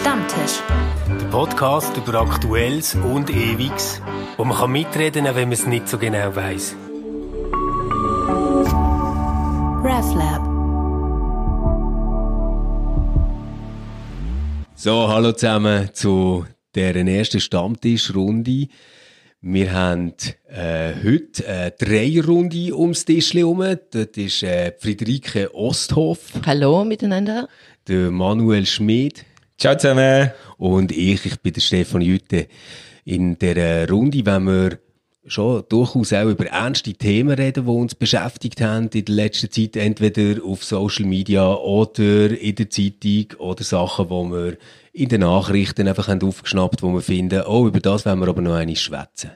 Stammtisch. Der Podcast über Aktuelles und Ewiges, wo man kann mitreden kann, wenn man es nicht so genau weiß. RefLab. So, hallo zusammen zu deren ersten Stammtischrunde. Wir haben äh, heute eine Dreierrunde ums Tisch herum. Dort ist äh, Friederike Osthoff, Hallo miteinander. der Manuel Schmid Ciao zusammen. und ich, ich bin der Stefan Jütte. In der Runde wenn wir schon durchaus auch über ernste Themen reden, die uns beschäftigt haben in der letzten Zeit, entweder auf Social Media oder in der Zeitung oder Sachen, die wir in den Nachrichten einfach haben aufgeschnappt, wo wir finden, oh, über das wollen wir aber noch einmal schwätzen.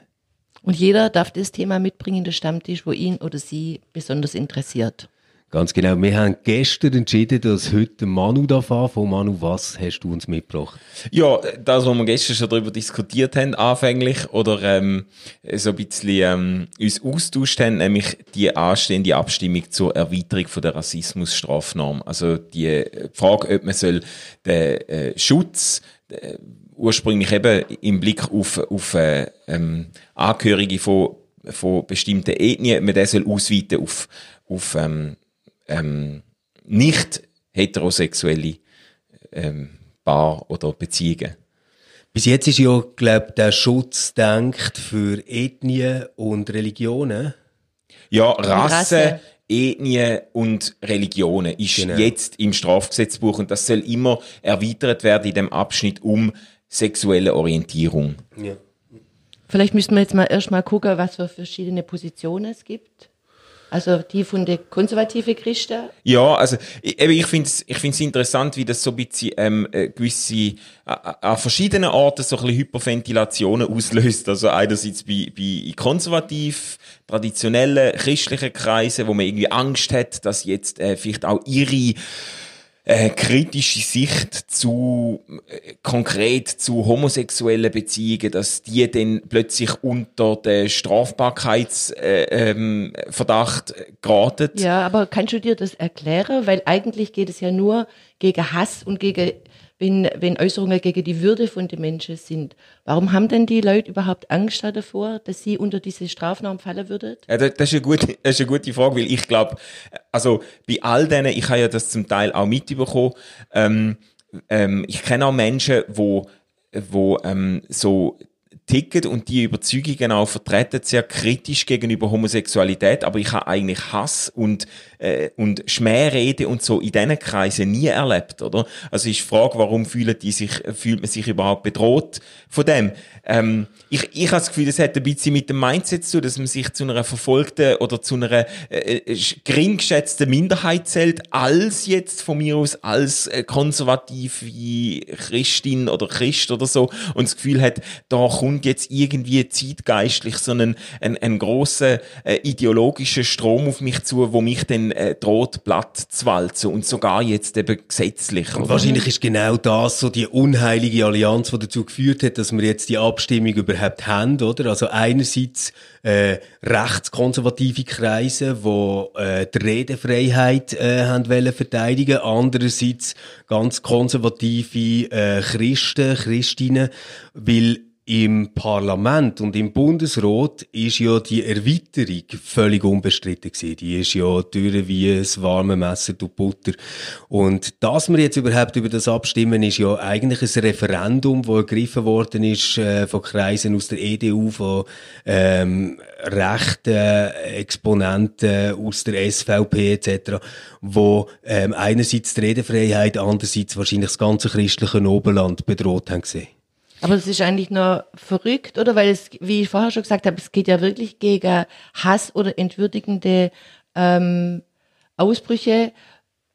Und jeder darf das Thema mitbringen in den Stammtisch, wo ihn oder sie besonders interessiert. Ganz genau. Wir haben gestern entschieden, dass heute Manu darf anfangen. Manu, was hast du uns mitgebracht? Ja, das, was wir gestern schon darüber diskutiert haben, anfänglich, oder ähm, so ein bisschen ähm, uns austauscht haben, nämlich die anstehende Abstimmung zur Erweiterung von der Rassismusstrafnorm. Also die Frage, ob man soll den äh, Schutz äh, ursprünglich eben im Blick auf, auf äh, ähm, Angehörige von, von bestimmten Ethnien, man den soll ausweiten auf, auf ähm, ähm, nicht heterosexuelle ähm, Paar oder Beziehungen. Bis jetzt ist ja, glaube der Schutz denkt für Ethnien und Religionen. Ja, Rasse, Rasse. Ethnien und Religionen ist Genau. jetzt im Strafgesetzbuch und das soll immer erweitert werden in dem Abschnitt um sexuelle Orientierung. Ja. Vielleicht müssten wir jetzt mal erstmal gucken, was für verschiedene Positionen es gibt. Also die von den konservativen Christen. Ja, also ich, ich finde es ich find's interessant, wie das so ein bisschen ähm, äh, gewisse, äh, an verschiedenen Orten so ein bisschen Hyperventilationen auslöst. Also einerseits bei, bei konservativ, traditionellen, christlichen Kreisen, wo man irgendwie Angst hat, dass jetzt äh, vielleicht auch ihre äh, kritische Sicht zu äh, konkret zu homosexuellen Beziehungen, dass die dann plötzlich unter den Strafbarkeitsverdacht äh, ähm, geraten. Ja, aber kannst du dir das erklären? Weil eigentlich geht es ja nur gegen Hass und gegen, wenn, wenn Äußerungen gegen die Würde von den Menschen sind. Warum haben denn die Leute überhaupt Angst davor, dass sie unter diese Strafnorm fallen würden? Ja, das, das, ist eine gute, das ist eine gute Frage, weil ich glaube, also bei all denen, ich habe ja das zum Teil auch mitbekommen, ähm, ähm, ich kenne auch Menschen, wo, wo ähm, so ticken und die Überzeugungen auch vertreten, sehr kritisch gegenüber Homosexualität, aber ich habe eigentlich Hass und, äh, und Schmährede und so in diesen Kreisen nie erlebt, oder? Also ist die Frage, warum fühlen die sich, fühlt man sich überhaupt bedroht von dem? Ähm, ich, ich habe das Gefühl, das hat ein bisschen mit dem Mindset zu, dass man sich zu einer verfolgten oder zu einer äh, äh, gering geschätzten Minderheit zählt, als jetzt von mir aus als äh, konservative Christin oder Christ oder so und das Gefühl hat, da kommt jetzt irgendwie zeitgeistlich so ein, ein, ein grosser äh, ideologischer Strom auf mich zu, wo mich dann äh, droht, platt zu walzen und sogar jetzt eben gesetzlich. Und wahrscheinlich ist genau das so die unheilige Allianz, die dazu geführt hat, dass wir jetzt die Abstimmung überhaupt haben, oder? Also einerseits äh, rechtskonservative Kreise, wo äh, die Redefreiheit äh, haben wollen verteidigen, andererseits ganz konservative äh, Christen, Christinnen, weil im Parlament und im Bundesrat ist ja die Erweiterung völlig unbestritten gewesen. Die ist ja durch wie ein warmes Messer durch Butter. Und dass wir jetzt überhaupt über das abstimmen, ist ja eigentlich ein Referendum, das ergriffen worden ist äh, von Kreisen aus der EDU, von ähm, rechten Exponenten aus der SVP etc., wo ähm, einerseits die Redefreiheit, andererseits wahrscheinlich das ganze christliche Oberland bedroht haben gesehen. Aber das ist eigentlich nur verrückt, oder? Weil es, wie ich vorher schon gesagt habe, es geht ja wirklich gegen Hass oder entwürdigende ähm, Ausbrüche,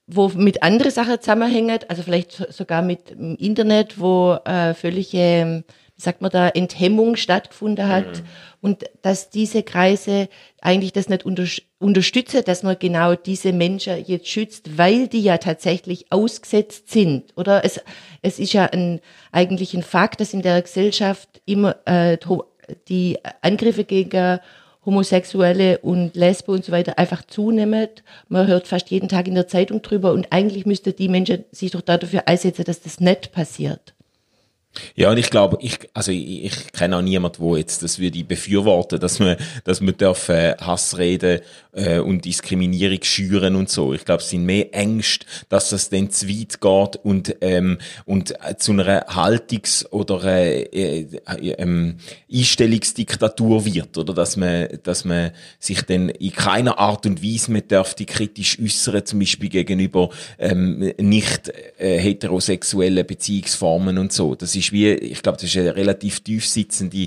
wo mit anderen Sachen zusammenhängen, also vielleicht so- sogar mit dem Internet, wo äh, völlige, ähm, sagt man da, Enthemmung stattgefunden hat und dass diese Kreise eigentlich das nicht unter, unterstützen, dass man genau diese Menschen jetzt schützt, weil die ja tatsächlich ausgesetzt sind. Oder es, es ist ja ein, eigentlich ein Fakt, dass in der Gesellschaft immer äh, die Angriffe gegen Homosexuelle und Lesben und so weiter einfach zunehmen. Man hört fast jeden Tag in der Zeitung drüber und eigentlich müsste die Menschen sich doch dafür einsetzen, dass das nicht passiert. Ja, und ich glaube, ich, also ich, ich kenne auch niemanden, wo jetzt das würde befürworten, dass man, dass man darf, äh, Hassreden äh, und Diskriminierung schüren und so. Ich glaube, es sind mehr Ängste, dass das dann zu weit geht und ähm, und äh, zu einer Haltungs- oder äh, äh, ähm, Einstellungsdiktatur wird, oder dass man, dass man sich dann in keiner Art und Weise mehr dürfte kritisch äußern, zum Beispiel gegenüber ähm, nicht äh, heterosexuellen Beziehungsformen und so. Das ist wie, ich glaube, das ist eine relativ tief sitzende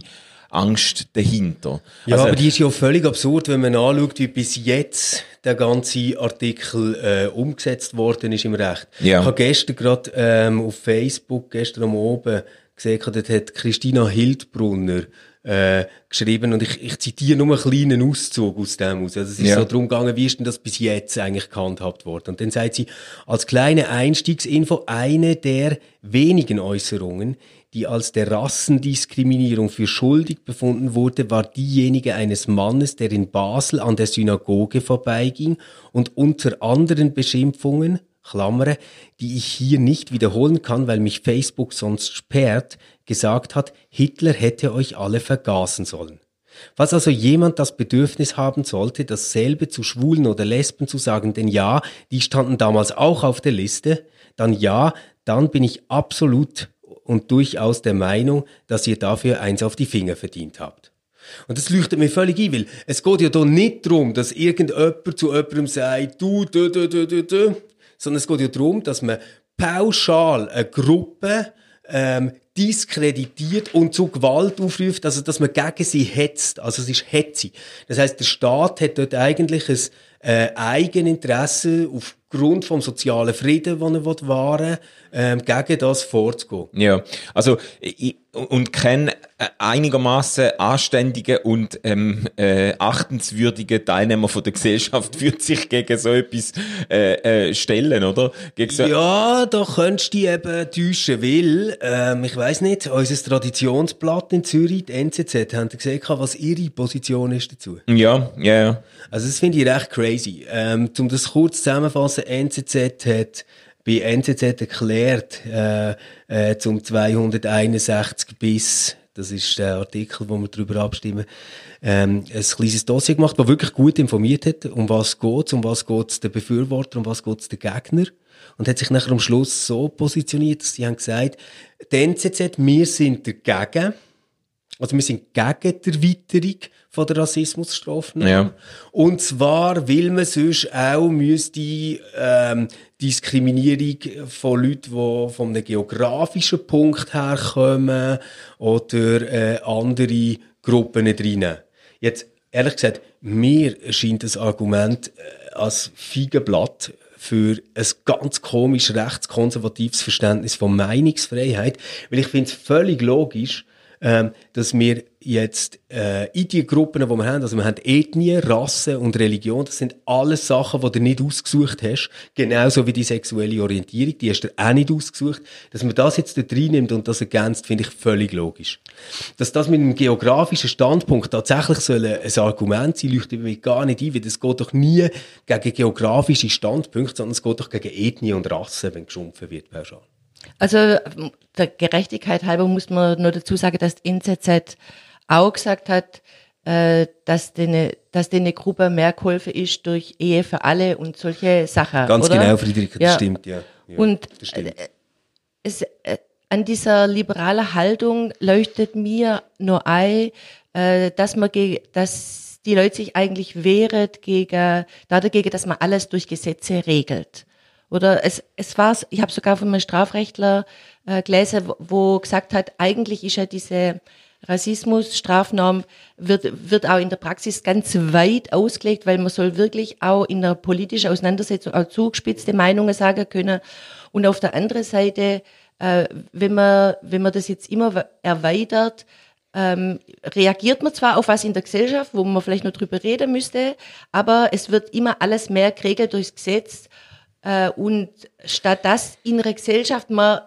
Angst dahinter. Ja, Also- aber die ist ja völlig absurd, wenn man anschaut, wie bis jetzt der ganze Artikel äh, umgesetzt worden ist im Recht. Ja. Ich habe gestern gerade ähm, auf Facebook, gestern am Abend, gesehen, dort hat Christina Hildbrunner äh, geschrieben und ich, ich zitiere nur einen kleinen Auszug aus dem aus. Also es ist Ja. so darum gegangen, wie ist denn das bis jetzt eigentlich gehandhabt worden? Und dann sagt sie, als kleine Einstiegsinfo, eine der wenigen Äußerungen, die als der Rassendiskriminierung für schuldig befunden wurde, war diejenige eines Mannes, der in Basel an der Synagoge vorbeiging und unter anderen Beschimpfungen, Klammere, die ich hier nicht wiederholen kann, weil mich Facebook sonst sperrt, gesagt hat, Hitler hätte euch alle vergasen sollen. Falls also jemand das Bedürfnis haben sollte, dasselbe zu Schwulen oder Lesben zu sagen, denn ja, die standen damals auch auf der Liste, dann ja, dann bin ich absolut und durchaus der Meinung, dass ihr dafür eins auf die Finger verdient habt. Und das leuchtet mir völlig ein, weil es geht ja hier nicht darum, dass irgendjemand zu jemandem sagt, du, du, du, du, du, du, sondern es geht ja darum, dass man pauschal eine Gruppe ähm, diskreditiert und zu Gewalt aufruft, also dass man gegen sie hetzt. Also es ist Hetze. Das heißt, der Staat hat dort eigentlich ein äh, Eigeninteresse aufgrund vom sozialen Frieden, den er wahren will, ähm, gegen das vorzugehen. Ja, also ich, und kenne einigermaßen anständige und ähm, äh, achtenswürdige Teilnehmer von der Gesellschaft wird sich gegen so etwas äh, äh, stellen, oder? So, Ja, da könntest du dich eben täuschen, weil, ähm, ich weiss nicht, unser Traditionsblatt in Zürich, die NZZ, haben gesehen, was ihre Position ist dazu. ja, ja, ja. Also das finde ich recht crazy. Ähm, um das kurz zusammenzufassen, NZZ hat bei NZZ erklärt, äh, äh, zum 261 bis, das ist der Artikel, wo wir darüber abstimmen, ähm, ein kleines Dossier gemacht, das wirklich gut informiert hat, um was geht's, um was geht's der Befürworter, um was geht's der Gegner. Und hat sich nachher am Schluss so positioniert, dass sie haben gesagt, die NZZ, wir sind dagegen, also wir sind gegen die Erweiterung von der Rassismusstrafnorm. Ja. Und zwar, weil man sonst auch müsste ähm, Diskriminierung von Leuten, die von einem geografischen Punkt herkommen oder äh, andere Gruppen nicht reinnehmen. Jetzt, ehrlich gesagt, mir erscheint das Argument äh, als Feigenblatt für ein ganz komisch rechtskonservatives Verständnis von Meinungsfreiheit, weil ich finde es völlig logisch, ähm, dass wir jetzt äh, in die Gruppen, die wir haben, also wir haben Ethnie, Rasse und Religion, das sind alles Sachen, die du nicht ausgesucht hast, genauso wie die sexuelle Orientierung, die hast du auch nicht ausgesucht. Dass man das jetzt dort reinnimmt und das ergänzt, finde ich völlig logisch. Dass das mit einem geografischen Standpunkt tatsächlich soll ein Argument sein, leuchtet mir gar nicht ein, weil das geht doch nie gegen geografische Standpunkte, sondern es geht doch gegen Ethnie und Rasse, wenn geschumpfen wird pauschal. Also der Gerechtigkeit halber muss man nur dazu sagen, dass die NZZ auch gesagt hat, äh, dass denen, dass denen Gruppe mehr geholfen ist durch Ehe für alle und solche Sachen. Ganz oder? genau, Friederike, das Ja. stimmt, ja. ja Und stimmt. äh, es, äh, an dieser liberalen Haltung leuchtet mir nur ein, äh, dass man dass die Leute sich eigentlich wehren gegen, dagegen, dass man alles durch Gesetze regelt. Oder es, es war, ich habe sogar von einem Strafrechtler äh, gelesen, wo, wo gesagt hat, eigentlich ist ja diese Rassismus-Strafnorm wird, wird auch in der Praxis ganz weit ausgelegt, weil man soll wirklich auch in der politischen Auseinandersetzung auch zugespitzte Meinungen sagen können. Und auf der anderen Seite, äh, wenn man, wenn man das jetzt immer we- erweitert, ähm, reagiert man zwar auf was in der Gesellschaft, wo man vielleicht noch drüber reden müsste, aber es wird immer alles mehr geregelt durchs Gesetz. Äh, und statt dass in der Gesellschaft man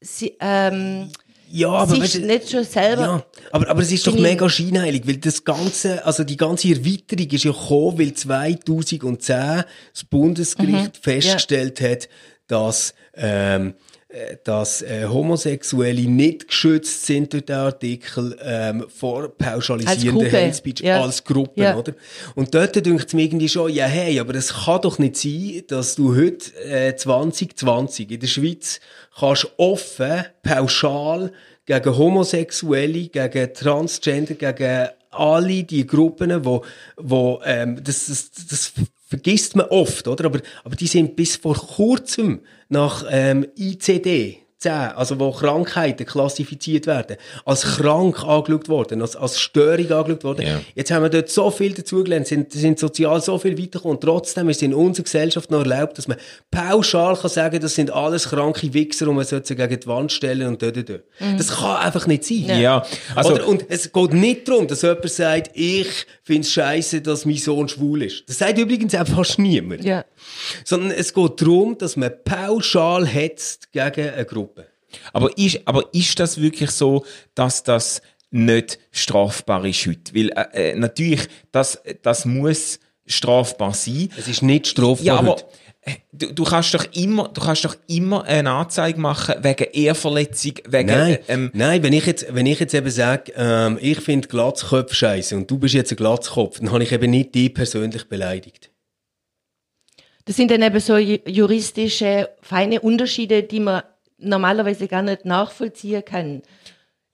sie, ähm, Ja, aber sich weißt nicht schon selber. Ja, aber, aber es ist doch mega scheinheilig, weil das Ganze, also die ganze Erweiterung ist ja gekommen, weil 2010 das Bundesgericht festgestellt hat, dass ähm, äh, dass äh, Homosexuelle nicht geschützt sind durch den Artikel ähm, vor pauschalisierenden Als Gruppe, Hate Speech ja. als Gruppe, Ja. oder? Und dort denkt es mir irgendwie schon, ja hey, aber es kann doch nicht sein, dass du heute äh, 2020 in der Schweiz kannst offen, pauschal gegen Homosexuelle, gegen Transgender, gegen alle die Gruppen, wo, wo ähm, das, das, das vergisst man oft, oder? Aber, aber die sind bis vor kurzem nach ähm, ICD 10, also wo Krankheiten klassifiziert werden, als krank angeschaut worden, als, als Störung angeschaut worden. Ja. Jetzt haben wir dort so viel dazugelernt, sind, sind sozial so viel weitergekommen. Trotzdem ist es in unserer Gesellschaft noch erlaubt, dass man pauschal kann sagen, das sind alles kranke Wichser und man sollte sie gegen die Wand stellen und dort, dort. Das kann einfach nicht sein. Ja, also, Oder, und es geht nicht darum, dass jemand sagt, ich finde es scheiße, dass mein Sohn schwul ist. Das sagt übrigens auch fast niemand. Ja. Sondern es geht darum, dass man pauschal hetzt gegen eine Gruppe. Aber ist, aber ist das wirklich so, dass das nicht strafbar ist heute? Weil, äh, äh, natürlich, das, das muss strafbar sein. Es ist nicht strafbar Ja, aber heute. äh, du, du kannst doch immer, du kannst doch immer eine Anzeige machen wegen Ehrverletzung, wegen, Nein, ähm, nein, wenn ich jetzt, wenn ich jetzt eben sage, ähm, ich finde Glatzköpfe scheiße und du bist jetzt ein Glatzkopf, dann habe ich eben nicht dich persönlich beleidigt. Das sind dann eben so ju- juristische, feine Unterschiede, die man normalerweise gar nicht nachvollziehen kann.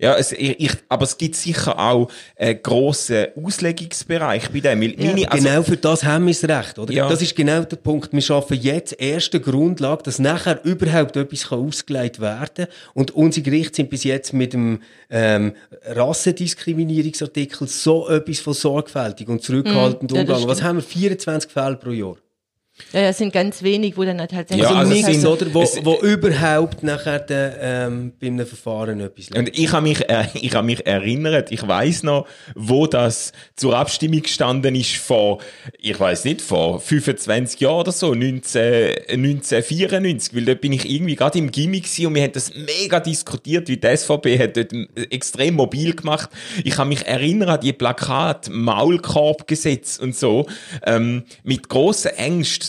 Ja, es, ich, ich, aber es gibt sicher auch einen grossen Auslegungsbereich bei dem. Weil meine, also, genau für das haben wir das Recht, oder? Ja. Das ist genau der Punkt. Wir schaffen jetzt erste Grundlage, dass nachher überhaupt etwas kann ausgelegt werden Und unsere Gerichte sind bis jetzt mit dem ähm, Rassendiskriminierungsartikel so etwas von sorgfältig und zurückhaltend ja, das umgegangen. Was haben wir? 24 Fälle pro Jahr. Ja, es sind ganz wenig, wo dann halt tatsächlich... Ja, Also, also nichts, sind- oder? Wo, es- wo überhaupt nachher de, ähm, bei einem Verfahren etwas lernt. Und ich habe mich, äh, ich habe mich erinnert, ich weiß noch, wo das zur Abstimmung gestanden ist vor, ich weiß nicht, vor 25 Jahren oder so, 19, 1994, weil dort bin ich irgendwie gerade im Gimmick und wir haben das mega diskutiert, wie die SVP hat dort extrem mobil gemacht. Ich kann mich erinnern an die Plakat, Maulkorbgesetz und so, ähm, mit grossen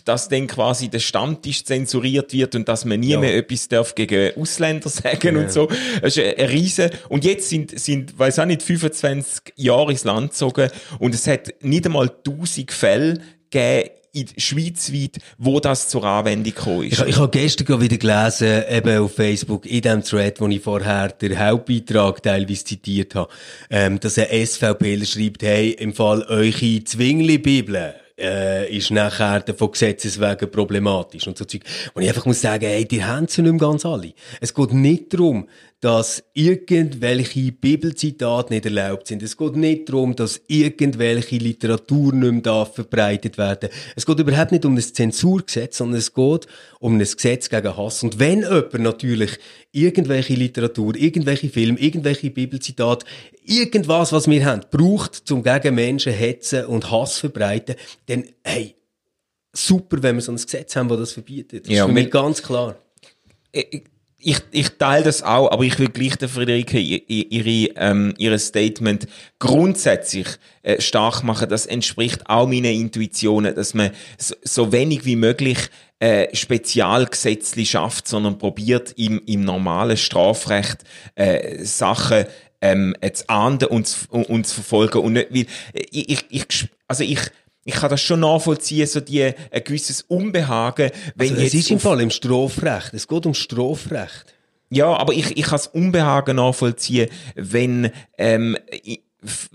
Dass dann quasi der Stammtisch zensuriert wird und dass man nie Ja. mehr etwas darf gegen Ausländer sagen und so. Das ist ein Riesen. Und jetzt sind, sind, weiß auch nicht, 25 Jahre ins Land gezogen und es hat nicht einmal 1000 Fälle gegeben, in, schweizweit, wo das zur Anwendung gekommen ist. Ich, ich habe gestern wieder gelesen, eben auf Facebook, in dem Thread, wo ich vorher den Hauptbeitrag teilweise zitiert habe, ähm, dass ein SVPler schreibt, hey, im Fall eure Zwingli-Bibel, äh, ist nachher von Gesetzes wegen problematisch und so Zeug. Und ich einfach muss sagen, hey, die haben sie nicht mehr ganz alle. Es geht nicht darum, dass irgendwelche Bibelzitate nicht erlaubt sind. Es geht nicht darum, dass irgendwelche Literatur nicht mehr darf verbreitet werden. Es geht überhaupt nicht um ein Zensurgesetz, sondern es geht um ein Gesetz gegen Hass. Und wenn jemand natürlich irgendwelche Literatur, irgendwelche Filme, irgendwelche Bibelzitate, irgendwas, was wir haben, braucht, zum gegen Menschen hetzen und Hass verbreiten, dann, hey, super, wenn wir so ein Gesetz haben, das das verbietet. Das Ja, ist für mich ganz klar. ich, ich, ich teile das auch, aber ich will gleich der Friederike ihre, ähm, ihr Statement grundsätzlich äh, stark machen. Das entspricht auch meinen Intuitionen, dass man so, wenig wie möglich äh, Spezialgesetzli schafft, sondern probiert im, im normalen Strafrecht äh, Sachen ähm, äh, zu ahnden und zu, und, zu verfolgen. Und nicht, weil, äh, ich, ich, also ich, ich kann das schon nachvollziehen, so die, ein gewisses Unbehagen, wenn Also, es ist im Fall im Strafrecht. Es geht um Strafrecht. ja, aber ich, ich kann das Unbehagen nachvollziehen, wenn ähm, i- F-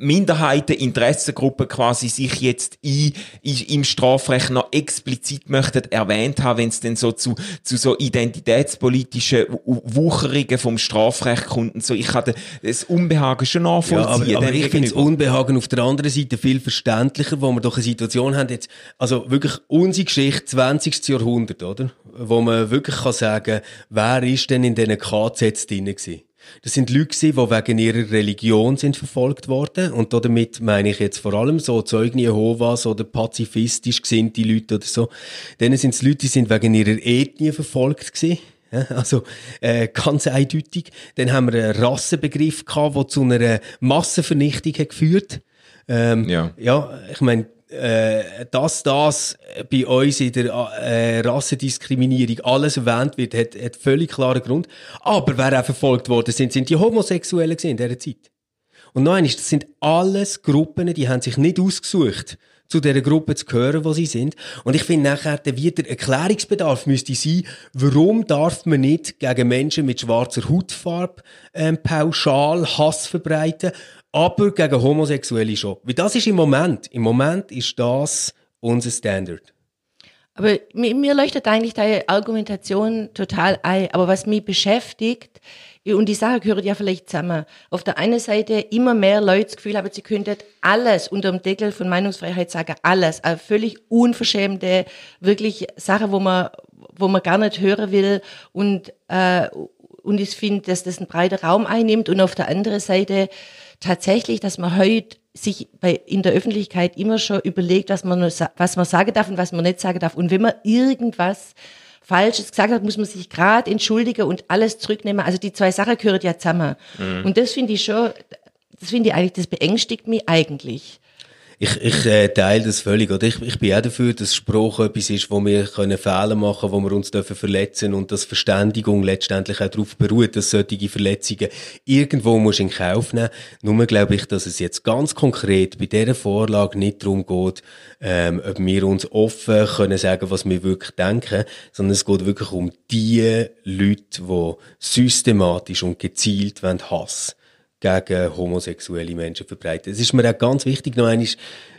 Minderheiten, Interessengruppen quasi sich jetzt i, i, im Strafrecht noch explizit möchten erwähnt haben, wenn es denn so zu, zu so identitätspolitischen Wucherungen vom Strafrecht kommt und so. Ich kann das Unbehagen schon Ja, nachvollziehen. aber, aber dem ich finde das. Unbehagen auf der anderen Seite viel verständlicher, wo wir doch eine Situation haben jetzt, also wirklich unsere Geschichte, 20. Jahrhundert, oder? Wo man wirklich kann sagen, wer ist denn in diesen KZs drin gewesen? Das sind Leute die wegen ihrer Religion sind verfolgt worden. Und damit meine ich jetzt vor allem so Zeugen Jehovas oder pazifistisch gesinnte Leute oder so. Denen sind es Leute, die sind wegen ihrer Ethnie verfolgt gewesen. Ja, Also äh, ganz eindeutig. Dann haben wir einen Rassenbegriff gehabt, der zu einer Massenvernichtung hat geführt. Ähm, Ja. ja, ich meine, äh, dass das bei uns in der äh, Rassendiskriminierung alles erwähnt wird, hat, hat völlig klaren Grund. Aber wer auch verfolgt worden sind, sind die Homosexuellen in dieser Zeit. Und eines, das sind alles Gruppen, die haben sich nicht ausgesucht, zu dieser Gruppe zu gehören, wo sie sind. Und ich finde nachher, der wieder Erklärungsbedarf müsste sein, warum darf man nicht gegen Menschen mit schwarzer Hautfarbe ähm, pauschal Hass verbreiten, aber gegen Homosexuelle schon. Weil das ist im Moment, im Moment ist das unser Standard. Aber mir, mir leuchtet eigentlich deine Argumentation total ein. Aber was mich beschäftigt, und die Sache gehört ja vielleicht zusammen. Auf der einen Seite immer mehr Leute das Gefühl haben, sie könnten alles unter dem Deckel von Meinungsfreiheit sagen, alles. Also völlig unverschämte, wirklich Sachen, wo man, wo man gar nicht hören will. Und, äh, und ich finde, dass das einen breiten Raum einnimmt. Und auf der anderen Seite tatsächlich, dass man heute sich bei, in der Öffentlichkeit immer schon überlegt, was man, was man sagen darf und was man nicht sagen darf. Und wenn man irgendwas Falsches gesagt hat, muss man sich gerade entschuldigen und alles zurücknehmen. Also die zwei Sachen gehören ja zusammen. Mhm. Und das finde ich schon, das finde ich eigentlich, das beängstigt mich eigentlich. Ich, ich äh, teile das völlig. Oder? Ich, ich bin auch dafür, dass Spruch etwas ist, wo wir können Fehler machen wo wir uns dürfen verletzen und dass Verständigung letztendlich auch darauf beruht, dass solche Verletzungen irgendwo muss in Kauf nehmen. Nur glaube ich, dass es jetzt ganz konkret bei dieser Vorlage nicht darum geht, ähm, ob wir uns offen können sagen, was wir wirklich denken, sondern es geht wirklich um die Leute, die systematisch und gezielt Hass gegen homosexuelle Menschen verbreiten. Es ist mir auch ganz wichtig, noch einmal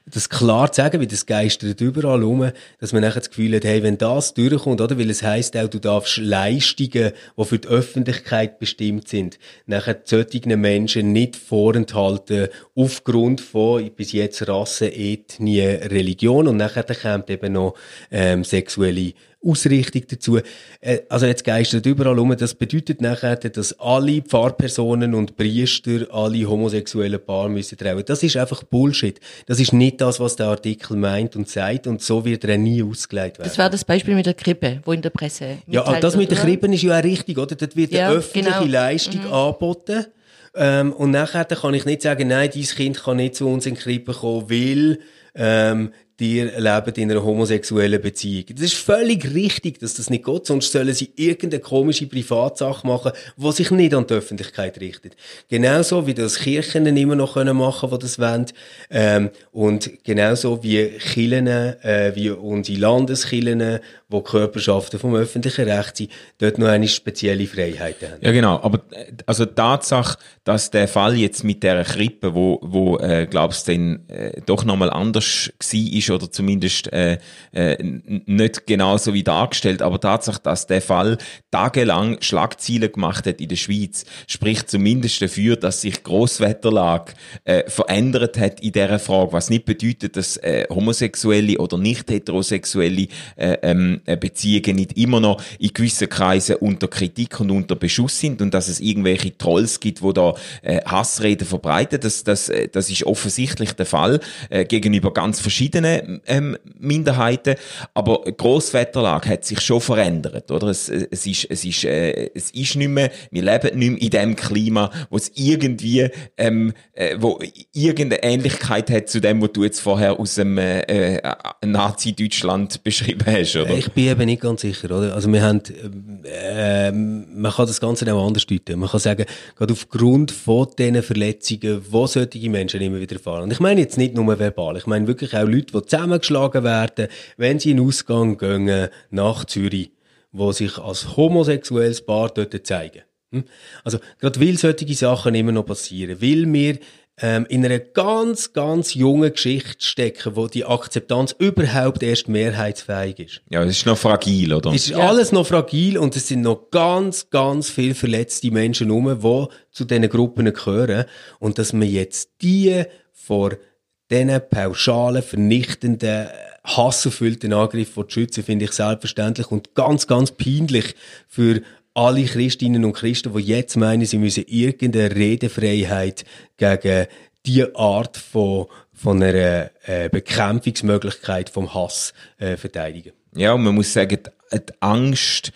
das klar zu sagen, wie das geistert überall rum, dass man nachher das Gefühl hat, hey, wenn das durchkommt, oder? Weil es heisst auch, du darfst Leistungen, die für die Öffentlichkeit bestimmt sind, nachher solchen Menschen nicht vorenthalten, aufgrund von bis jetzt Rasse, Ethnie, Religion und nachher kommt eben noch ähm, sexuelle Ausrichtung dazu. Äh, also jetzt geistert überall um. Das bedeutet nachher, dass alle Pfarrpersonen und Priester alle homosexuellen Paare müssen trauen. Das ist einfach Bullshit. Das ist nicht das, was der Artikel meint und sagt und so wird er nie ausgelegt werden. Das war das Beispiel mit der Krippe, wo in der Presse Ja, das mit der Krippe ist ja auch richtig, oder? Dort wird ja, eine öffentliche genau. Leistung mhm. angeboten. Ähm, und nachher kann ich nicht sagen, nein, dein Kind kann nicht zu uns in die Krippe kommen, weil ähm, die leben in einer homosexuellen Beziehung. Das ist völlig richtig, dass das nicht geht, sonst sollen sie irgendeine komische Privatsache machen, die sich nicht an die Öffentlichkeit richtet. Genauso wie das Kirchen immer noch können machen, die das wollen. Ähm, und genauso wie Kirchen, äh, wie unsere Landeskirchen, wo Körperschaften vom öffentlichen Recht sind, dort noch eine spezielle Freiheit haben. Ja, genau. Aber also die Tatsache, dass der Fall jetzt mit der Krippe, wo, wo äh, glaubst du, äh, doch nochmal anders war, oder zumindest äh, äh, nicht genauso wie dargestellt, aber Tatsache, dass der Fall tagelang Schlagziele gemacht hat in der Schweiz, spricht zumindest dafür, dass sich Großwetterlage äh, verändert hat in dieser Frage, was nicht bedeutet, dass äh, homosexuelle oder nicht heterosexuelle äh, ähm, äh, Beziehungen nicht immer noch in gewissen Kreisen unter Kritik und unter Beschuss sind und dass es irgendwelche Trolls gibt, wo da äh, Hassreden verbreiten, das, das, äh, das ist offensichtlich der Fall äh, gegenüber ganz verschiedenen ähm, Minderheiten. Aber Grosswetterlage hat sich schon verändert, oder? Es, es ist, es ist, äh, es ist nicht mehr, wir leben nicht mehr in dem Klima, wo es irgendwie, ähm, äh, wo irgendeine Ähnlichkeit hat zu dem, was du jetzt vorher aus dem äh, äh, Nazi-Deutschland beschrieben hast, oder? Ich bin eben nicht ganz sicher, oder? Also wir haben, äh, man kann das Ganze auch anders deuten. Man kann sagen, gerade aufgrund von diesen Verletzungen, wo solche Menschen immer wieder fahren. Und ich meine jetzt nicht nur verbal, ich meine wirklich auch Leute, die zusammengeschlagen werden, wenn sie in den Ausgang gehen nach Zürich, wo sich als homosexuelles Paar dort zeigen. Hm? Also, gerade weil solche Sachen immer noch passieren, weil wir ähm, in einer ganz, ganz jungen Geschichte stecken, wo die Akzeptanz überhaupt erst mehrheitsfähig ist. Ja, es ist noch fragil, oder? Es ist ja. alles noch fragil und es sind noch ganz, ganz viel verletzte Menschen herum, die zu diesen Gruppen gehören. Und dass man jetzt die vor diesen pauschalen, vernichtenden, hasserfüllten Angriff zu schützen, finde ich selbstverständlich und ganz, ganz peinlich für alle Christinnen und Christen, die jetzt meinen, sie müssen irgendeine Redefreiheit gegen die Art von, von einer äh, Bekämpfungsmöglichkeit vom Hass äh, verteidigen. Ja, und man muss sagen, die Angst,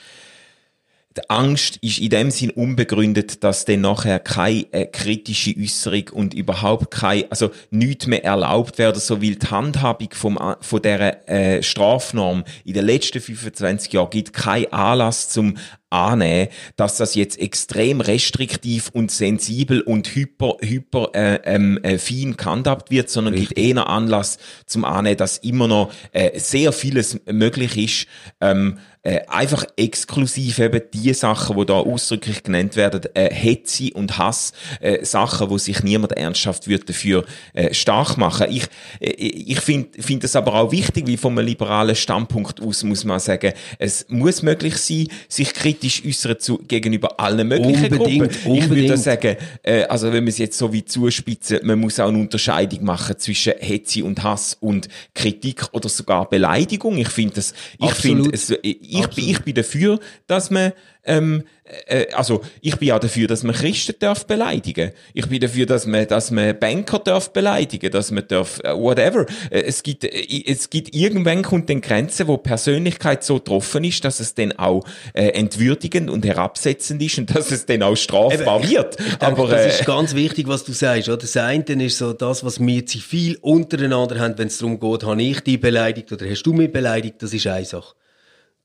die Angst ist in dem Sinn unbegründet, dass dann nachher keine äh, kritische Äußerung und überhaupt kein, also nichts mehr erlaubt werden, so weil die Handhabung vom, von dieser äh, Strafnorm. In den letzten 25 Jahren gibt keinen Anlass zum annehmen, dass das jetzt extrem restriktiv und sensibel und hyper, hyper äh, ähm, äh, fein gehandhabt wird, sondern gibt eher Anlass zum annehmen, dass immer noch äh, sehr vieles möglich ist, ähm, äh, einfach exklusiv eben die Sachen, die da ausdrücklich genannt werden, äh, Hetze und Hass, äh, Sachen, wo sich niemand ernsthaft wird dafür äh, stark machen. Ich, äh, ich finde find das aber auch wichtig, wie vom liberalen Standpunkt aus muss man sagen, es muss möglich sein, sich kritisch äußern zu gegenüber allen möglichen Unbedingt, Gruppen. Ich würde unbedingt. sagen, äh, also wenn wir es jetzt so wie zuspitzen, man muss auch eine Unterscheidung machen zwischen Hetze und Hass und Kritik oder sogar Beleidigung. Ich finde das, ich finde es, ich, ich, ich bin dafür, dass man, ähm, äh, also ich bin auch dafür, dass man Christen darf beleidigen. Ich bin dafür, dass man, dass man Banker darf beleidigen, dass man darf, äh, whatever. Äh, es gibt, äh, es gibt irgendwann kommt den Grenze, wo Persönlichkeit so getroffen ist, dass es dann auch äh, entwürdigend und herabsetzend ist und dass es dann auch strafbar Eben, wird. Ich denke, Aber das äh, ist ganz wichtig, was du sagst. Oder? Das eine ist so das, was wir zivil untereinander haben, wenn es darum geht, habe ich dich beleidigt oder hast du mich beleidigt, das ist eine Sache.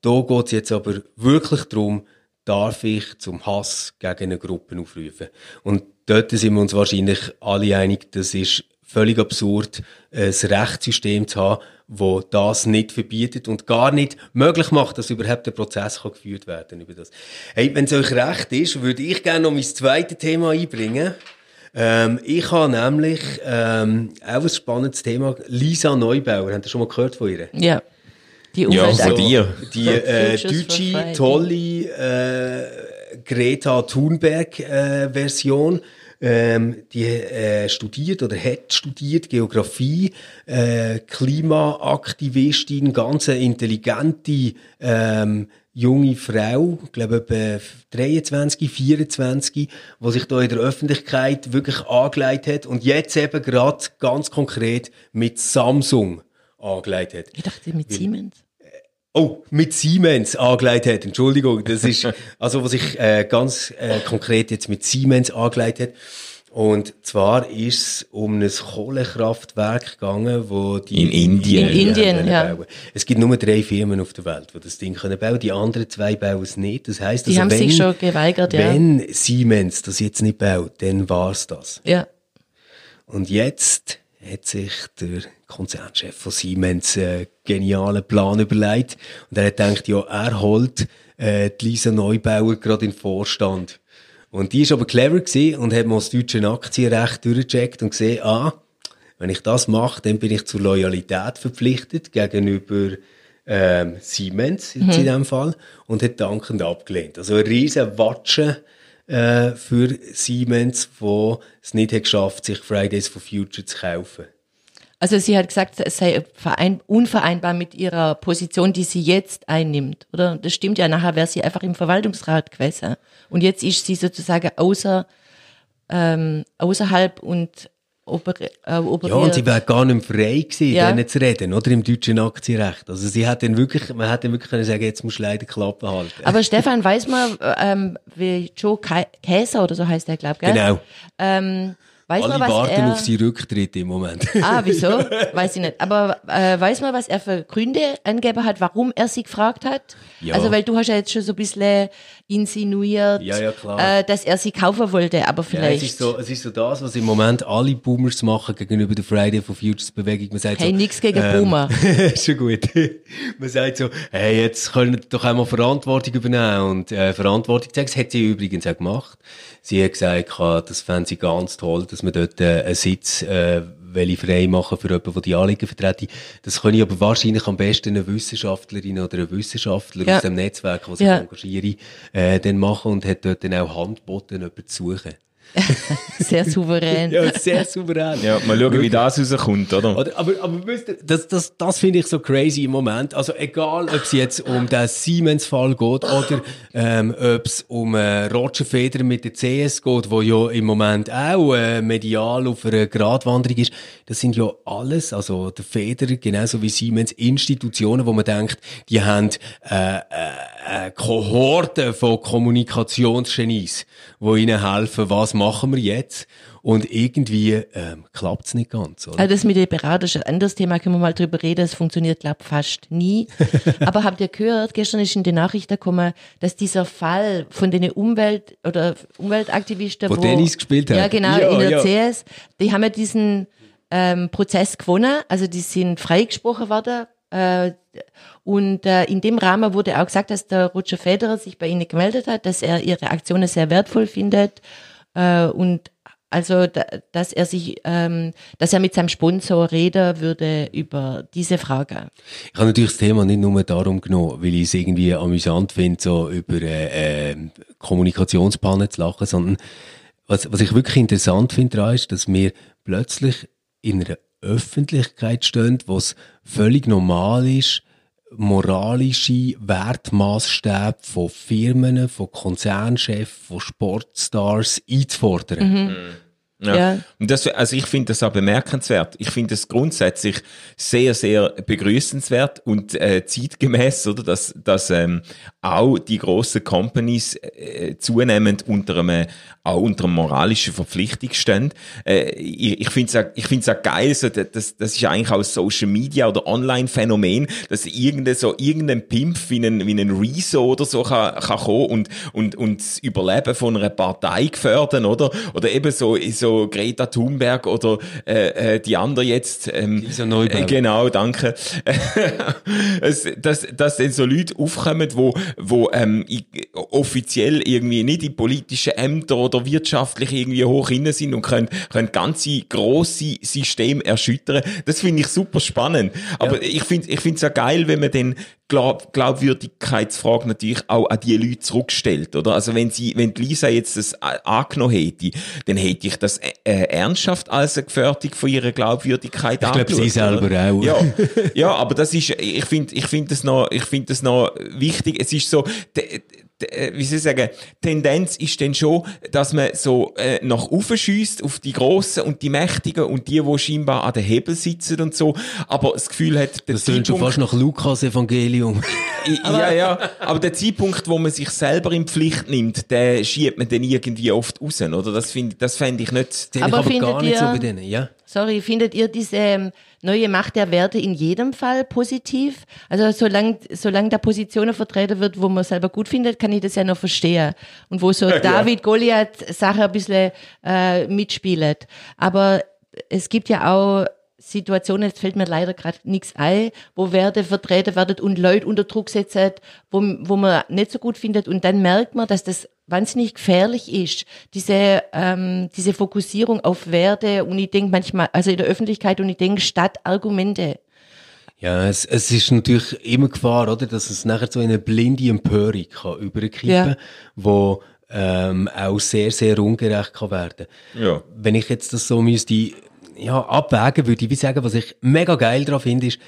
Da geht es jetzt aber wirklich darum, darf ich zum Hass gegen eine Gruppe aufrufen. Und dort sind wir uns wahrscheinlich alle einig, das ist völlig absurd, ein Rechtssystem zu haben, wo das nicht verbietet und gar nicht möglich macht, dass überhaupt der Prozess geführt werden über das. Hey, wenn es euch recht ist, würde ich gerne noch mein zweites Thema einbringen. Ähm, ich habe nämlich ähm, auch ein spannendes Thema. Lisa Neubauer, habt ihr schon mal gehört von ihr? Ja. Die Ja, von dir. Die äh, deutsche, tolle äh, Greta Thunberg-Version. ähm, die äh, studiert oder hat studiert Geografie, äh, Klimaaktivistin, ganz eine intelligente ähm, junge Frau, ich glaube etwa 23, 24, die sich da in der Öffentlichkeit wirklich angelegt hat und jetzt eben gerade ganz konkret mit Samsung angelegt hat. Ich dachte mit Siemens. Oh, mit Siemens angelegt hat. Entschuldigung, das ist also was ich äh, ganz äh, konkret jetzt mit Siemens angelegt hat. Und zwar ist es um ein Kohlekraftwerk gegangen, wo die In Indien. In Indien, ja. bauen. Es gibt nur drei Firmen auf der Welt, die das Ding können bauen. Die anderen zwei bauen es nicht. Das heißt, Die also, haben wenn, sich schon geweigert, ja. wenn Siemens das jetzt nicht baut, dann war's das. Ja. Und jetzt hat sich der Konzernchef von Siemens äh, genialen Plan überlegt. Und er hat gedacht, ja, er holt äh, die Lisa Neubauer gerade in den Vorstand. Und die ist aber clever gewesen und hat mal das deutsche Aktienrecht durchgecheckt und gesehen, ah, wenn ich das mache, dann bin ich zur Loyalität verpflichtet gegenüber ähm, Siemens jetzt in dem Fall und hat dankend abgelehnt. Also eine riesen Watsche äh, für Siemens, wo es nicht hat geschafft, sich Fridays for Future zu kaufen. Also sie hat gesagt, es sei verein, unvereinbar mit ihrer Position, die sie jetzt einnimmt, oder? Das stimmt ja, nachher wäre sie einfach im Verwaltungsrat gewesen. Und jetzt ist sie sozusagen außer, ähm, außerhalb und oper, äh, operiert. Ja, und sie wäre gar nicht frei gewesen, Ja. denen zu reden, oder? Im deutschen Aktienrecht. Also sie hat dann wirklich, man hat dann wirklich können sagen, jetzt musst du leider Klappe halten. Aber Stefan, weiß man, ähm, wie Joe Käser oder so heißt der, glaube ich, genau. Ähm, weiß Alle man, was warten er, auf seinen Rücktritt im Moment. Ah, wieso? Weiß ich nicht. Aber äh, weiß man, was er für Gründe angegeben hat, warum er sie gefragt hat? Ja. Also, weil du hast ja jetzt schon so ein bisschen insinuiert, Ja, ja. Äh, dass er sie kaufen wollte, aber Ja, vielleicht. es, ist so, es ist so das, was im Moment alle Boomers machen gegenüber der Friday for Futures Bewegung. Man sagt Hey, so, nix gegen ähm, Boomer. schon gut. Man sagt so, hey, jetzt können wir doch einmal Verantwortung übernehmen. Und äh, Verantwortung zeigen, das hat sie übrigens auch gemacht. Sie hat gesagt, ja, das fände sie ganz toll, dass man dort äh, einen Sitz äh, will ich frei machen für jemanden, der die Anliegen vertrete. Das ich aber wahrscheinlich am besten eine Wissenschaftlerin oder ein Wissenschaftler Ja. aus dem Netzwerk, das sich Ja. engagiere, äh, dann machen und hat dort dann auch Handboten, jemanden zu suchen. Sehr souverän. Ja, sehr souverän. Ja, mal schauen, wie das rauskommt, oder? Oder, aber, aber wisst ihr, das, das, das finde ich so crazy im Moment. Also egal, ob es jetzt um den Siemens-Fall geht oder ähm, ob es um äh, Roger Federer mit der CS geht, wo ja im Moment auch äh, medial auf einer Gratwanderung ist. Das sind ja alles, also der Federer genauso wie Siemens, Institutionen, wo man denkt, die haben äh, äh, äh, Kohorte von Kommunikationsgenies, die ihnen helfen, was machen wir jetzt? Und irgendwie ähm, klappt es nicht ganz. Oder? Also das mit den Beratern ist ein anderes Thema, können wir mal drüber reden. Das funktioniert, glaube fast nie. Aber habt ihr gehört, gestern ist in die Nachrichten gekommen, dass dieser Fall von den Umwelt- oder Umweltaktivisten, Wo Tennis gespielt Ja, haben. genau, Ja, in der ja. CS, die haben ja diesen ähm, Prozess gewonnen, also die sind freigesprochen worden. Äh, und äh, in dem Rahmen wurde auch gesagt, dass der Roger Federer sich bei ihnen gemeldet hat, dass er ihre Aktionen sehr wertvoll findet äh, und also, da, dass er sich, ähm, dass er mit seinem Sponsor reden würde über diese Frage. Ich habe natürlich das Thema nicht nur darum genommen, weil ich es irgendwie amüsant finde, so über äh, äh, Kommunikationspannen zu lachen, sondern was, was ich wirklich interessant finde daran ist, dass wir plötzlich in einer Öffentlichkeit stehen, wo es völlig normal ist, moralische Wertmaßstäbe von Firmen, von Konzernchefs, von Sportstars einzufordern. Ja. Ja. Und das, also ich finde das auch bemerkenswert. Ich finde es grundsätzlich sehr, sehr begrüßenswert und äh, zeitgemäß, oder, dass, dass ähm, auch die grossen Companies äh, zunehmend unter einem, auch unter einer moralischen Verpflichtung stehen. Äh, ich ich finde es auch, ich find's auch geil, so, das, das ist eigentlich auch Social Media oder Online-Phänomen, dass irgendein, so, irgendein Pimp wie ein, wie ein Rezo oder so kann, kann kommen und, und, und das Überleben von einer Partei gefährden, oder? Oder eben so, so Greta Thunberg oder äh, äh, die andere jetzt. Ähm, Lisa Neubauer. äh, Genau, danke. es, dass, dass dann so Leute aufkommen, wo, wo ähm, offiziell irgendwie nicht in politischen Ämtern oder wirtschaftlich irgendwie hoch inne sind und können, können ganze grosse Systeme erschüttern. Das finde ich super spannend. Aber ich finde ich finde es ja geil, wenn man dann Glaub, Glaubwürdigkeitsfrage natürlich auch an die Leute zurückstellt, oder? Also wenn sie, wenn Lisa jetzt das a- angenommen hätte, dann hätte ich das äh, äh, ernsthaft als eine Gefährdung von ihrer Glaubwürdigkeit Ich glaube, sie oder? selber auch. Ja, ja, aber das ist, ich finde, ich finde das noch, ich finde das noch wichtig. Es ist so, wie soll ich sagen, Tendenz ist dann schon, dass man so äh, nach oben schiesst auf die Grossen und die Mächtigen und die, die scheinbar an den Hebel sitzen und so, aber das Gefühl hat, der Das klingt schon fast nach Lukas-Evangelium. Ja, ja, aber der Zeitpunkt, wo man sich selber in Pflicht nimmt, den schiebt man dann irgendwie oft raus, oder? Das finde, das fände ich nicht. Sehe ich Aber aber findet gar nicht so ihr- bei denen, ja. Sorry, findet ihr diese ähm, neue Macht der Werte in jedem Fall positiv? Also solange solange da Positionen vertreten wird, wo man selber gut findet, kann ich das ja noch verstehen. Und wo so David Goliath Sache ein bisschen äh, mitspielt. Aber es gibt ja auch Situationen, jetzt fällt mir leider gerade nichts ein, wo Werte vertreten werden und Leute unter Druck setzen, wo, wo man nicht so gut findet. Und dann merkt man, dass das wahnsinnig gefährlich ist, diese, ähm, diese Fokussierung auf Werte. Und ich denke manchmal, also in der Öffentlichkeit, und ich denke statt Argumente. Ja, es, es ist natürlich immer Gefahr, oder, dass es nachher so in eine blinde Empörung kann überkippen, Ja. wo ähm, auch sehr, sehr ungerecht kann werden. Ja. Wenn ich jetzt das so müsste, ja, abwägen, würde ich wie sagen, was ich mega geil daran finde, ist,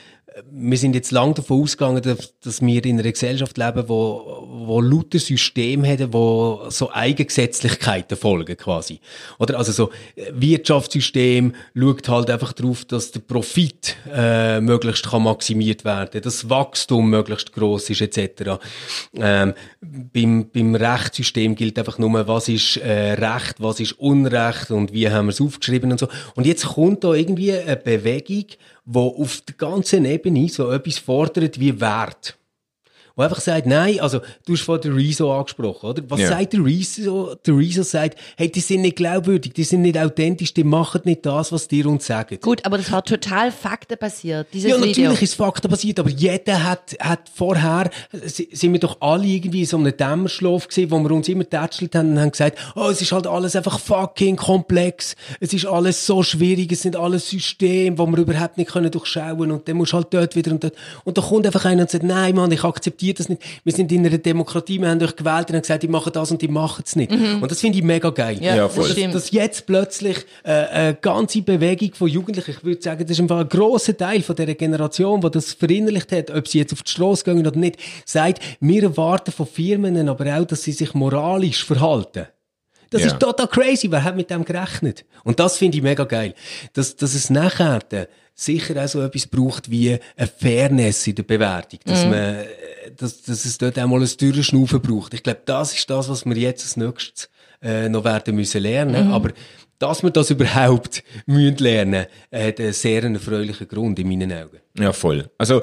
wir sind jetzt lang davon ausgegangen, dass, dass wir in einer Gesellschaft leben, wo, wo lauter Systeme haben, wo so Eigengesetzlichkeiten folgen quasi. Oder also so äh, Wirtschaftssystem schaut halt einfach darauf, dass der Profit äh, möglichst kann maximiert werden, das Wachstum möglichst groß ist etc. Ähm, beim, beim Rechtssystem gilt einfach nur, was ist äh, Recht, was ist Unrecht und wie haben wir es aufgeschrieben und so. Und jetzt kommt da irgendwie eine Bewegung, wo auf der ganzen Ebene so etwas fordert wie Wert. Wo einfach sagt, nein, also, du hast von der Rezo angesprochen, oder? Was Ja. sagt der Rezo? Der Rezo sagt, hey, die sind nicht glaubwürdig, die sind nicht authentisch, die machen nicht das, was die uns sagen. Gut, aber das war total faktenbasiert, dieses Ja, Video. natürlich ist faktenbasiert, aber jeder hat, hat vorher, si- sind wir doch alle irgendwie in so einem Dämmerschlaf gewesen, wo wir uns immer tätschelt haben und haben gesagt, oh, es ist halt alles einfach fucking komplex, es ist alles so schwierig, es sind alles Systeme, wo wir überhaupt nicht können durchschauen und dann musst du halt dort wieder und dort. Und da kommt einfach einer und sagt, nein, Mann, ich akzeptiere die das nicht. Wir sind in einer Demokratie, wir haben euch gewählt und haben gesagt, die machen das und die machen es nicht. Und das finde ich mega geil. Ja, Ja, voll. stimmt. Dass jetzt plötzlich äh, eine ganze Bewegung von Jugendlichen, ich würde sagen, das ist einfach ein grosser Teil von dieser Generation, die das verinnerlicht hat, ob sie jetzt auf die Straße gehen oder nicht, sagt, wir erwarten von Firmen aber auch, dass sie sich moralisch verhalten. Das Ja. ist total crazy. Wer hat mit dem gerechnet? Und das finde ich mega geil. Dass, dass es nachher sicher auch so etwas braucht wie eine Fairness in der Bewertung. Dass man, äh, dass, dass es dort auch mal ein Türenschnaufen braucht. Ich glaube, das ist das, was wir jetzt als nächstes äh, noch werden müssen lernen. Aber dass wir das überhaupt müssen lernen, hat einen sehr erfreulichen Grund in meinen Augen. Ja, voll. Also,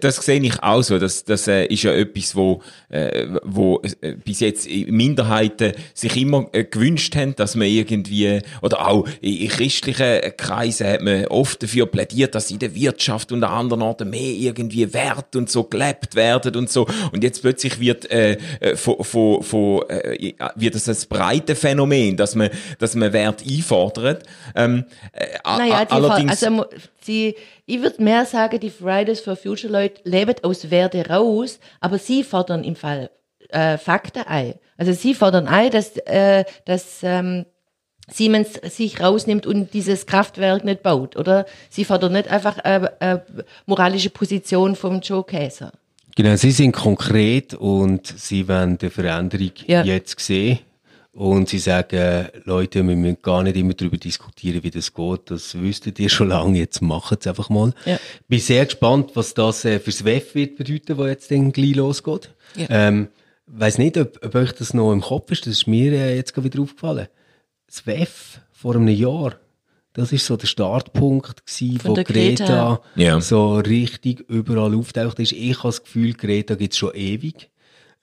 das sehe ich auch so. Das, das äh, ist ja etwas, wo, äh, wo äh, bis jetzt Minderheiten sich immer äh, gewünscht haben, dass man irgendwie, oder auch in, in christlichen Kreisen hat man oft dafür plädiert, dass in der Wirtschaft und an anderen Orten mehr irgendwie Wert und so gelebt werden und so. Und jetzt plötzlich wird, äh, äh, von, von, von, äh, wird das ein breites Phänomen, dass man, dass man Wert einfordert. Ähm, äh, Naja, allerdings, also, sie, ich würde mehr sagen, die Fridays for Future Leute leben aus Werde raus, aber sie fordern im Fall äh, Fakten ein. Also sie fordern ein, dass, äh, dass ähm, Siemens sich rausnimmt und dieses Kraftwerk nicht baut, oder? Sie fordern nicht einfach äh, äh, moralische Position vom Joe Käser. Genau, sie sind konkret und sie wollen die Veränderung Ja. jetzt sehen. Und sie sagen, Leute, wir müssen gar nicht immer darüber diskutieren, wie das geht. Das wüsstet ihr schon lange, jetzt macht es einfach mal. Ja. Bin sehr gespannt, was das äh, fürs WEF wird bedeuten, wo jetzt dann gleich losgeht. Ja. Ähm, weiss nicht, ob, ob euch das noch im Kopf ist, das ist mir äh, jetzt gerade wieder aufgefallen. Das WEF vor einem Jahr, das ist so der Startpunkt gewesen, Von wo der Greta, Greta. Ja. so richtig überall auftaucht ist. Ich habe das Gefühl, Greta gibt's schon ewig.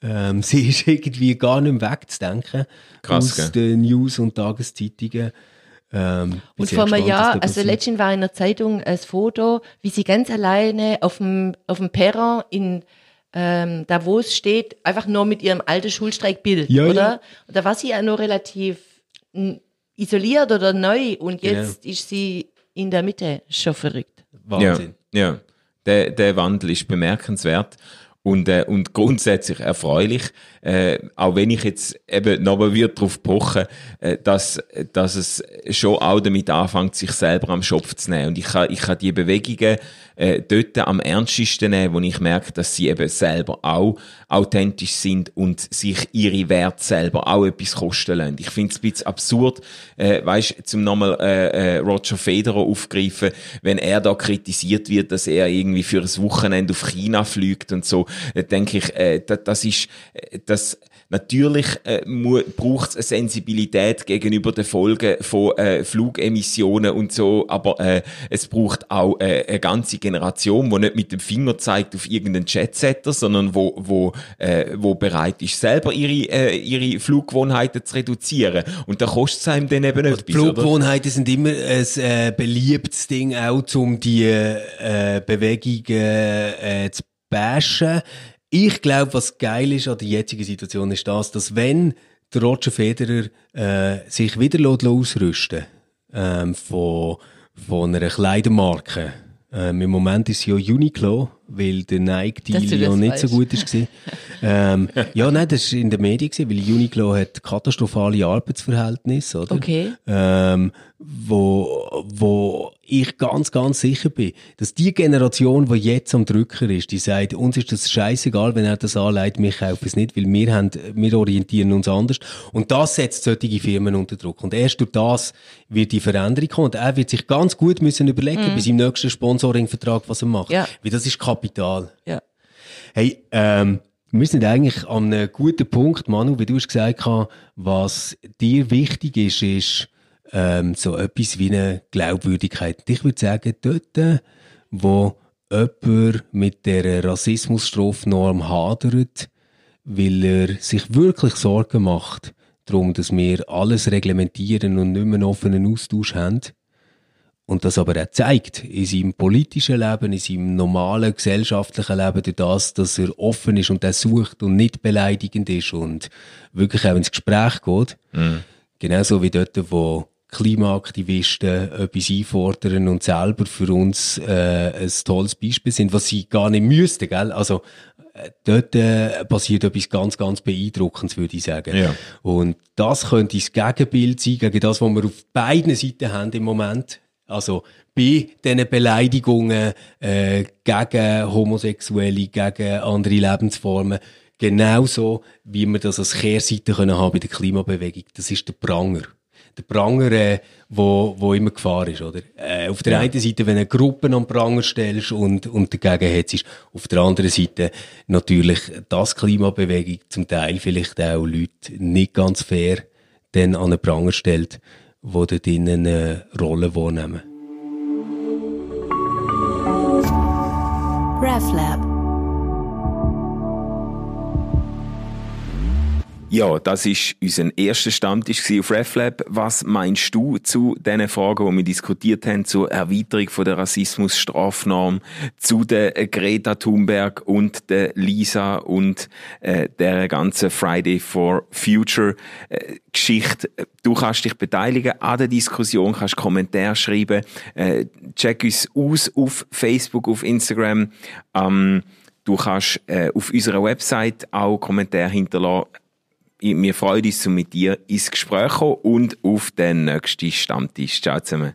Ähm, sie ist irgendwie gar nicht mehr wegzudenken Krass, aus gell? den News- und Tageszeitungen. Ähm, Und vor einem Jahr, also letztens war in der Zeitung ein Foto, wie sie ganz alleine auf dem, auf dem Perron in ähm, Davos steht, einfach nur mit ihrem alten Schulstreikbild, Ja, ja. oder? Und da war sie ja noch relativ isoliert oder neu und Genau. jetzt ist sie in der Mitte. Schon verrückt. Wahnsinn. Ja, ja. Der, der Wandel ist bemerkenswert und, äh, und grundsätzlich erfreulich. Äh, auch wenn ich jetzt eben nochmal wieder darauf pochen, äh, dass, dass es schon auch damit anfängt, sich selber am Schopf zu nehmen. Und ich kann, ich kann die Bewegungen äh, dort am ernstesten nehmen, wo ich merke, dass sie eben selber auch authentisch sind und sich ihre Werte selber auch etwas kosten lassen. Ich finde es ein bisschen absurd, äh, weißt, zum nochmal äh, äh, Roger Federer aufgreifen, wenn er da kritisiert wird, dass er irgendwie für ein Wochenende auf China fliegt und so, äh, denke ich, äh, das, das ist, äh, das, natürlich äh, braucht es eine Sensibilität gegenüber den Folgen von äh, Flugemissionen und so, aber äh, es braucht auch äh, eine ganze Generation, die nicht mit dem Finger zeigt auf irgendeinen Jetsetter, sondern wo, wo, äh, wo bereit ist, selber ihre, äh, ihre Fluggewohnheiten zu reduzieren. Und da kostet es einem dann eben etwas, oder? Fluggewohnheiten sind immer ein äh, beliebtes Ding, auch um die äh, Bewegungen äh, zu bashen. Ich glaube, was geil ist an der jetzigen Situation, ist das, dass wenn der Roger Federer äh, sich wieder lässt ausrüsten ähm, von, von einer Kleidermarke. Ähm, Im Moment ist ja Uniqlo, weil der Nike-Deal das nicht so weißt. gut ist. gewesen. ähm, ja, nein, das war in den Medien, weil Uniqlo hat katastrophale Arbeitsverhältnisse, oder? Okay. ähm, wo, wo ich ganz, ganz sicher bin, dass die Generation, die jetzt am Drücker ist, die sagt, uns ist das scheißegal, wenn er das anleitet, wir kaufen es nicht, weil wir haben, wir orientieren uns anders. Und das setzt solche Firmen unter Druck. Und erst durch das wird die Veränderung kommen. Und er wird sich ganz gut müssen überlegen, bei seinem nächsten Sponsoringvertrag, was er macht. Ja. Weil das ist Kapital. Ja. Hey, ähm, wir sind eigentlich an einem guten Punkt, Manu, wie du hast gesagt hast, was dir wichtig ist, ist ähm, so etwas wie eine Glaubwürdigkeit. Ich würde sagen, dort, wo jemand mit der Rassismusstrafnorm hadert, weil er sich wirklich Sorgen macht, darum, dass wir alles reglementieren und nicht mehr einen offenen Austausch haben, und das aber auch zeigt, in seinem politischen Leben, in seinem normalen gesellschaftlichen Leben, durch das, dass er offen ist und das sucht und nicht beleidigend ist und wirklich auch ins Gespräch geht. Genauso wie dort, wo Klimaaktivisten etwas einfordern und selber für uns äh, ein tolles Beispiel sind, was sie gar nicht müssten, gell? Also äh, dort äh, passiert etwas ganz, ganz Beeindruckendes, würde ich sagen. Ja. Und das könnte das Gegenbild sein, gegen das, was wir auf beiden Seiten haben im Moment. Also bei diesen Beleidigungen äh, gegen Homosexuelle, gegen andere Lebensformen, genauso wie wir das als Kehrseite können haben bei der Klimabewegung. Das ist der Pranger. Der Pranger, äh, wo, wo immer Gefahr ist, oder? Äh, auf der Ja. einen Seite, wenn du Gruppen am Pranger stellst und, und dagegen hetzt, auf der anderen Seite natürlich das Klimabewegung zum Teil vielleicht auch Leute nicht ganz fair dann an den Pranger stellt, die dort eine Rolle wahrnehmen. RefLab. Ja, das ist unser erster Stammtisch auf RefLab. Was meinst du zu diesen Fragen, die wir diskutiert haben, zur Erweiterung der Rassismusstrafnorm, zu der Greta Thunberg und der Lisa und äh, der ganzen Friday for Future äh, Geschichte? Du kannst dich beteiligen an der Diskussion, kannst Kommentare schreiben, äh, check uns aus auf Facebook, auf Instagram. Ähm, du kannst äh, auf unserer Website auch Kommentare hinterlassen. Wir freuen uns, um mit dir ins Gespräch zu kommen und auf den nächsten Stammtisch. Ciao zusammen.